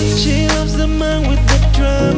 She loves the man with the drum.